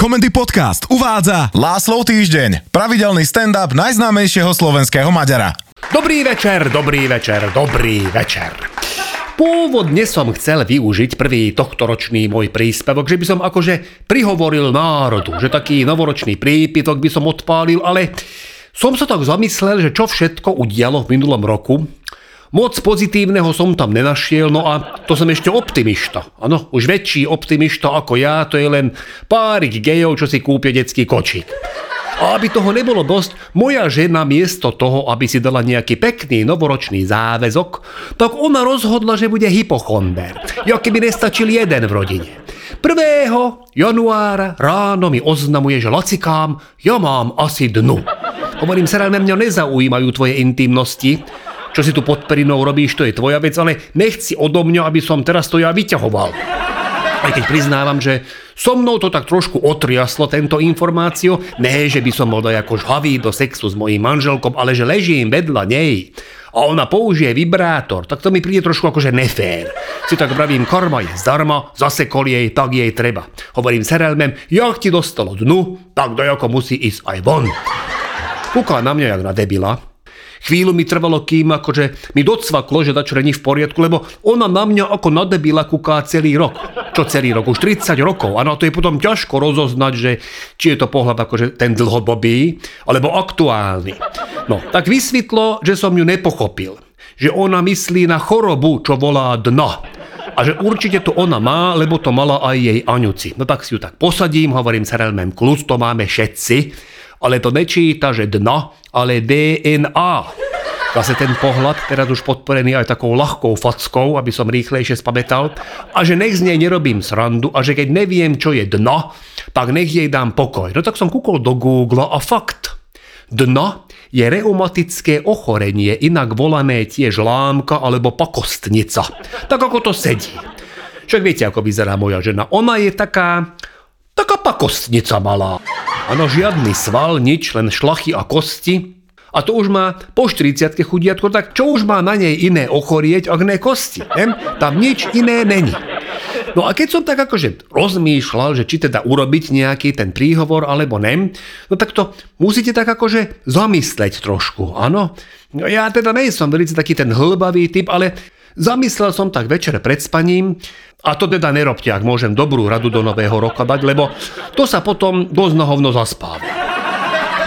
Komendy Podcast uvádza Láslov týždeň, pravidelný stand-up najznámejšieho slovenského Maďara. Dobrý večer, dobrý večer, dobrý večer. Pôvodne som chcel využiť prvý tohtoročný môj príspevok, že by som akože prihovoril národu, že taký novoročný prípitok by som odpálil, ale som sa tak zamyslel, že čo všetko udialo v minulom roku, Moc pozitívneho som tam nenašiel, no a to som ešte optimista. Áno, už väčší optimista ako ja, to je len párik gejov, čo si kúpia detský kočík. A aby toho nebolo dosť, moja žena miesto toho, aby si dala nejaký pekný novoročný záväzok, tak ona rozhodla, že bude hypochonder. Ja keby nestačil jeden v rodine. 1. januára ráno mi oznamuje, že lacikám, ja mám asi dnu. Hovorím, sa mňa nezaujímajú tvoje intimnosti, čo si tu pod perinou robíš, to je tvoja vec, ale nechci odo mňa, aby som teraz to ja vyťahoval. Aj keď priznávam, že so mnou to tak trošku otriaslo tento informáciu, ne, že by som bol ako žhavý do sexu s mojím manželkom, ale že ležím vedľa nej a ona použije vibrátor, tak to mi príde trošku akože nefér. Si tak pravím, korma je zdarma, zase jej, tak jej treba. Hovorím serelmem, ja ti dostalo dnu, tak dojako musí ísť aj von. Kúkala na mňa jak na debila, Chvíľu mi trvalo, kým akože mi docvaklo, že dačo není v poriadku, lebo ona na mňa ako na debila kúká celý rok. Čo celý rok? Už 30 rokov. Áno, to je potom ťažko rozoznať, že či je to pohľad akože ten dlhodobý, alebo aktuálny. No, tak vysvetlo, že som ju nepochopil. Že ona myslí na chorobu, čo volá dno a že určite to ona má, lebo to mala aj jej Aňuci. No tak si ju tak posadím, hovorím sa relmem kľud, to máme všetci, ale to nečíta, že dno, ale DNA. Zase ten pohľad, teraz už podporený aj takou ľahkou fackou, aby som rýchlejšie spamätal, a že nech z nej nerobím srandu a že keď neviem, čo je dno, tak nech jej dám pokoj. No tak som kúkol do Google a fakt. Dno je reumatické ochorenie, inak volané tiež lámka alebo pakostnica. Tak ako to sedí. Však viete, ako vyzerá moja žena. Ona je taká, taká pakostnica malá. Áno, žiadny sval, nič, len šlachy a kosti. A to už má po 40 chudiatko, tak čo už má na nej iné ochorieť, ak ne kosti? Ne? Tam nič iné není. No a keď som tak akože rozmýšľal, že či teda urobiť nejaký ten príhovor alebo nem, no tak to musíte tak akože zamysleť trošku, áno? No ja teda nie som veľmi taký ten hlbavý typ, ale zamyslel som tak večer pred spaním, a to teda nerobte, ak môžem dobrú radu do nového roka dať, lebo to sa potom dosť na hovno zaspáva.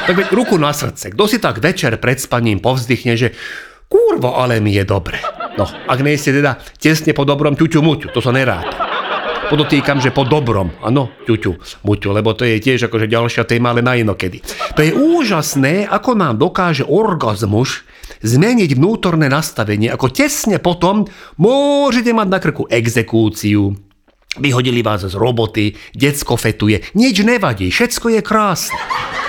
Tak veď ruku na srdce, kto si tak večer pred spaním povzdychne, že kurvo, ale mi je dobre. No, ak nie ste teda tesne po dobrom ťuťu muťu, to sa neráta. Podotýkam, že po dobrom, áno, ťuťu muťu, lebo to je tiež akože ďalšia téma, ale na inokedy. To je úžasné, ako nám dokáže orgazmus zmeniť vnútorné nastavenie, ako tesne potom môžete mať na krku exekúciu, vyhodili vás z roboty, decko fetuje, nič nevadí, všetko je krásne.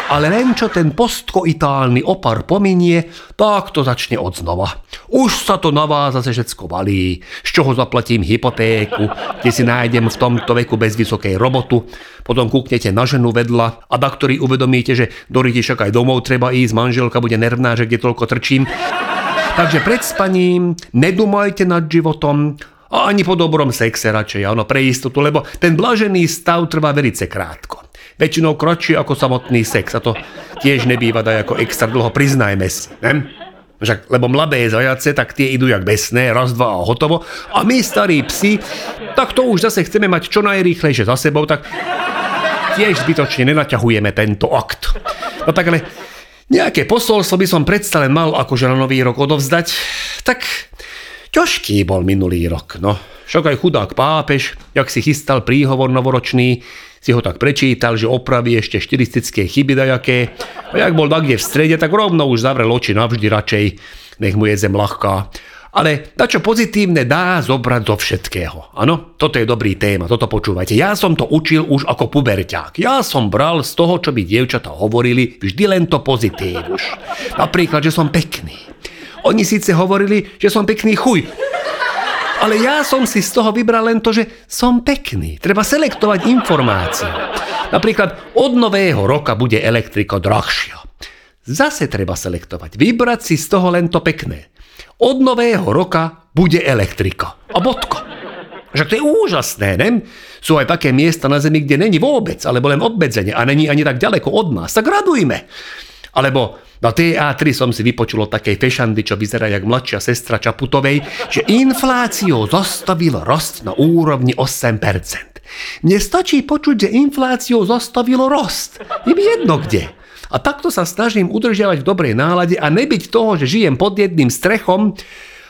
Ale len čo ten postkoitálny opar pominie, tak to začne od znova. Už sa to na vás zase všetko valí, z čoho zaplatím hypotéku, kde si nájdem v tomto veku bez vysokej robotu, potom kúknete na ženu vedľa a na ktorý uvedomíte, že do však aj domov treba ísť, manželka bude nervná, že kde toľko trčím. Takže pred spaním nedumajte nad životom, a ani po dobrom sexe radšej, áno, pre istotu, lebo ten blažený stav trvá velice krátko väčšinou kročí ako samotný sex a to tiež nebýva daj ako extra dlho, priznajme si. Ne? Však, lebo mladé zajace, tak tie idú jak besné, raz, dva a hotovo. A my, starí psi, tak to už zase chceme mať čo najrýchlejšie za sebou, tak tiež zbytočne nenaťahujeme tento akt. No tak ale nejaké posolstvo by som predsa len mal akože na nový rok odovzdať. Tak ťažký bol minulý rok, no. Však aj chudák pápež, jak si chystal príhovor novoročný, si ho tak prečítal, že opraví ešte štilistické chyby dajaké a jak bol kde v strede, tak rovno už zavrel oči navždy radšej, nech mu je zem ľahká. Ale čo pozitívne dá zobrať zo všetkého. Áno, toto je dobrý téma, toto počúvajte. Ja som to učil už ako puberťák. Ja som bral z toho, čo by dievčata hovorili, vždy len to pozitív. Napríklad, že som pekný. Oni síce hovorili, že som pekný chuj, ale ja som si z toho vybral len to, že som pekný. Treba selektovať informácie. Napríklad od nového roka bude elektriko drahšia. Zase treba selektovať. Vybrať si z toho len to pekné. Od nového roka bude elektrika. A bodko. Však to je úžasné, ne? Sú aj také miesta na Zemi, kde není vôbec, alebo len obmedzenie a není ani tak ďaleko od nás. Tak radujme. Alebo na TA3 som si vypočul od takej fešandy, čo vyzerá jak mladšia sestra Čaputovej, že infláciu zastavil rost na úrovni 8%. Mne stačí počuť, že infláciu zastavilo rost. Je mi jedno kde. A takto sa snažím udržiavať v dobrej nálade a nebyť toho, že žijem pod jedným strechom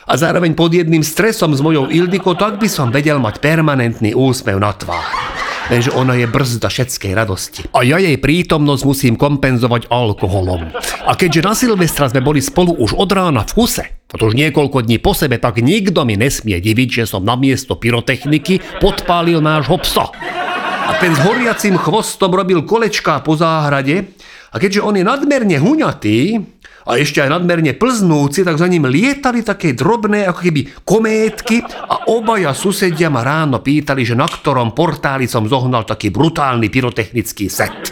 a zároveň pod jedným stresom s mojou Ildikou, tak by som vedel mať permanentný úsmev na tvár lenže ona je brzda všetkej radosti. A ja jej prítomnosť musím kompenzovať alkoholom. A keďže na Silvestra sme boli spolu už od rána v kuse, a to už niekoľko dní po sebe, tak nikto mi nesmie diviť, že som na miesto pyrotechniky podpálil nášho psa. A ten s horiacim chvostom robil kolečká po záhrade a keďže on je nadmerne huňatý, a ešte aj nadmerne plznúci, tak za ním lietali také drobné ako keby kométky a obaja susedia ma ráno pýtali, že na ktorom portáli som zohnal taký brutálny pyrotechnický set.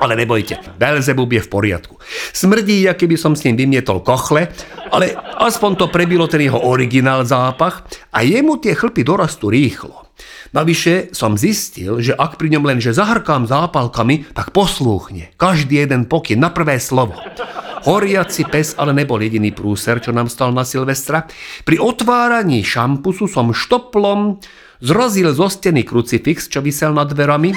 Ale nebojte, Belzebub je v poriadku. Smrdí, aké by som s ním vymietol kochle, ale aspoň to prebilo ten jeho originál zápach a jemu tie chlpy dorastú rýchlo. Navyše som zistil, že ak pri ňom len že zahrkám zápalkami, tak poslúchne. Každý jeden pokyn na prvé slovo. Horiaci pes ale nebol jediný prúser, čo nám stal na Silvestra. Pri otváraní šampusu som štoplom zrozil zo steny krucifix, čo vysel nad dverami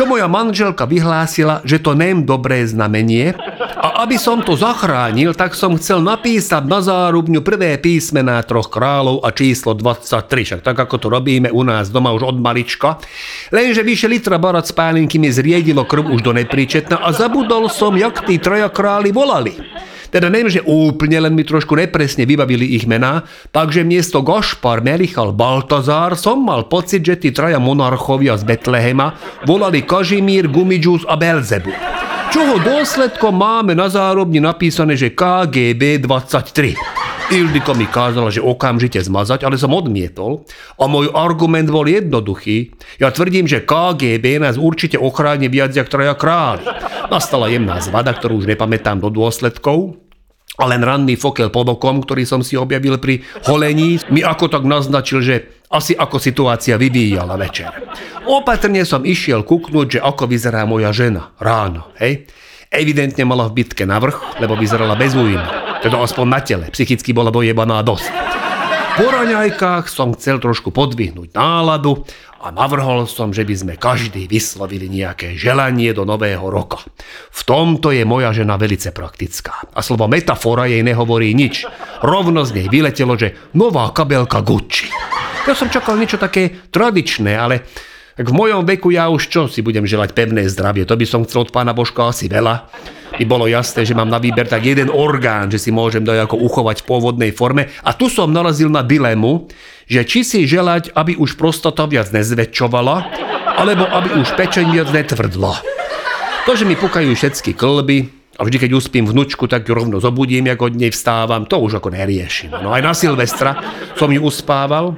čo moja manželka vyhlásila, že to nem dobré znamenie a aby som to zachránil, tak som chcel napísať na zárubňu prvé písmená troch kráľov a číslo 23, však tak ako to robíme u nás doma už od malička. Lenže vyše litra barat spálinky mi zriedilo krv už do nepríčetna a zabudol som, jak tí traja králi volali. Teda neviem, že úplne, len mi trošku nepresne vybavili ich mená, takže miesto Gašpar, Melichal, Baltazár som mal pocit, že tí traja monarchovia z Betlehema volali Kažimír, Gumidžus a Belzebu. Čoho dôsledkom máme na zárobni napísané, že KGB 23. Ildiko mi kázala, že okamžite zmazať, ale som odmietol a môj argument bol jednoduchý. Ja tvrdím, že KGB nás určite ochráni viac jak traja králi. Nastala jemná zvada, ktorú už nepamätám do dôsledkov, a len ranný fokel pod okom, ktorý som si objavil pri holení, mi ako tak naznačil, že asi ako situácia vyvíjala večer. Opatrne som išiel kuknúť, že ako vyzerá moja žena ráno, hej. Evidentne mala v bitke navrh, lebo vyzerala bez újmy. Teda aspoň na tele. Psychicky bola dojebaná dosť. Po raňajkách som chcel trošku podvihnúť náladu a navrhol som, že by sme každý vyslovili nejaké želanie do nového roka. V tomto je moja žena velice praktická. A slovo metafora jej nehovorí nič. Rovno z nej vyletelo, že nová kabelka Gucci. Ja som čakal niečo také tradičné, ale v mojom veku ja už čo si budem želať pevné zdravie, to by som chcel od pána Božka asi veľa mi bolo jasné, že mám na výber tak jeden orgán, že si môžem dojako uchovať v pôvodnej forme. A tu som narazil na dilemu, že či si želať, aby už prostata viac nezväčšovala, alebo aby už pečeň viac netvrdla. To, že mi pukajú všetky klby, a vždy, keď uspím vnúčku, tak ju rovno zobudím, ako od nej vstávam, to už ako neriešim. No aj na Silvestra som ju uspával,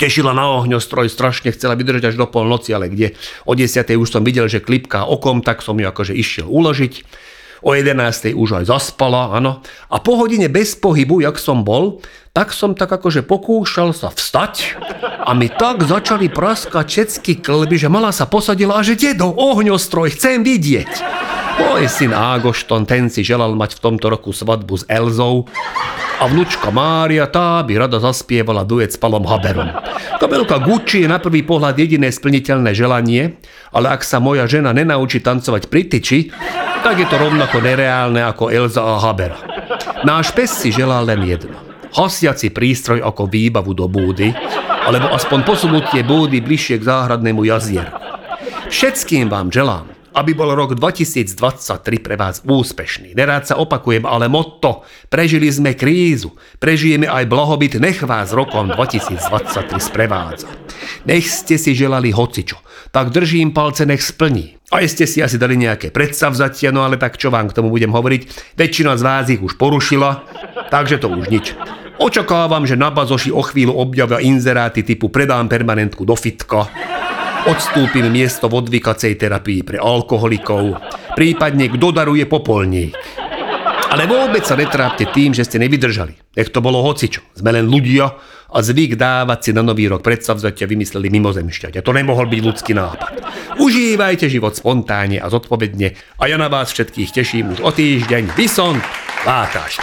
tešila na ohňostroj, strašne chcela vydržať až do polnoci, ale kde o 10. už som videl, že klipká okom, tak som ju akože išiel uložiť o 11. už aj zaspala, áno. A po hodine bez pohybu, jak som bol, tak som tak akože pokúšal sa vstať a mi tak začali praskať všetky klby, že mala sa posadila a že dedo, ohňostroj, chcem vidieť. Môj syn Ágošton, ten si želal mať v tomto roku svadbu s Elzou a vnúčka Mária tá by rada zaspievala duet s Palom Haberom. Kabelka Gucci je na prvý pohľad jediné splniteľné želanie, ale ak sa moja žena nenaučí tancovať pri tyči, tak je to rovnako nereálne ako Elza a Habera. Náš pes si želá len jedno. Hasiaci prístroj ako výbavu do búdy, alebo aspoň posunutie búdy bližšie k záhradnému jazieru. Všetkým vám želám, aby bol rok 2023 pre vás úspešný. Nerád sa opakujem, ale motto, prežili sme krízu, prežijeme aj blahobyt, nech vás rokom 2023 sprevádza. Nech ste si želali hocičo, tak držím palce, nech splní. A ste si asi dali nejaké predsavzatia, no ale tak čo vám k tomu budem hovoriť, väčšina z vás ich už porušila, takže to už nič. Očakávam, že na bazoši o chvíľu objavia inzeráty typu predám permanentku do fitka, Odstúpim miesto v odvykacej terapii pre alkoholikov, prípadne kto daruje popolník. Ale vôbec sa netrápte tým, že ste nevydržali. Nech to bolo hocičo. Sme len ľudia a zvyk dávať si na nový rok predsavzatia vymysleli mimozemšťania. To nemohol byť ľudský nápad. Užívajte život spontánne a zodpovedne a ja na vás všetkých teším už o týždeň. Vysont, látáš.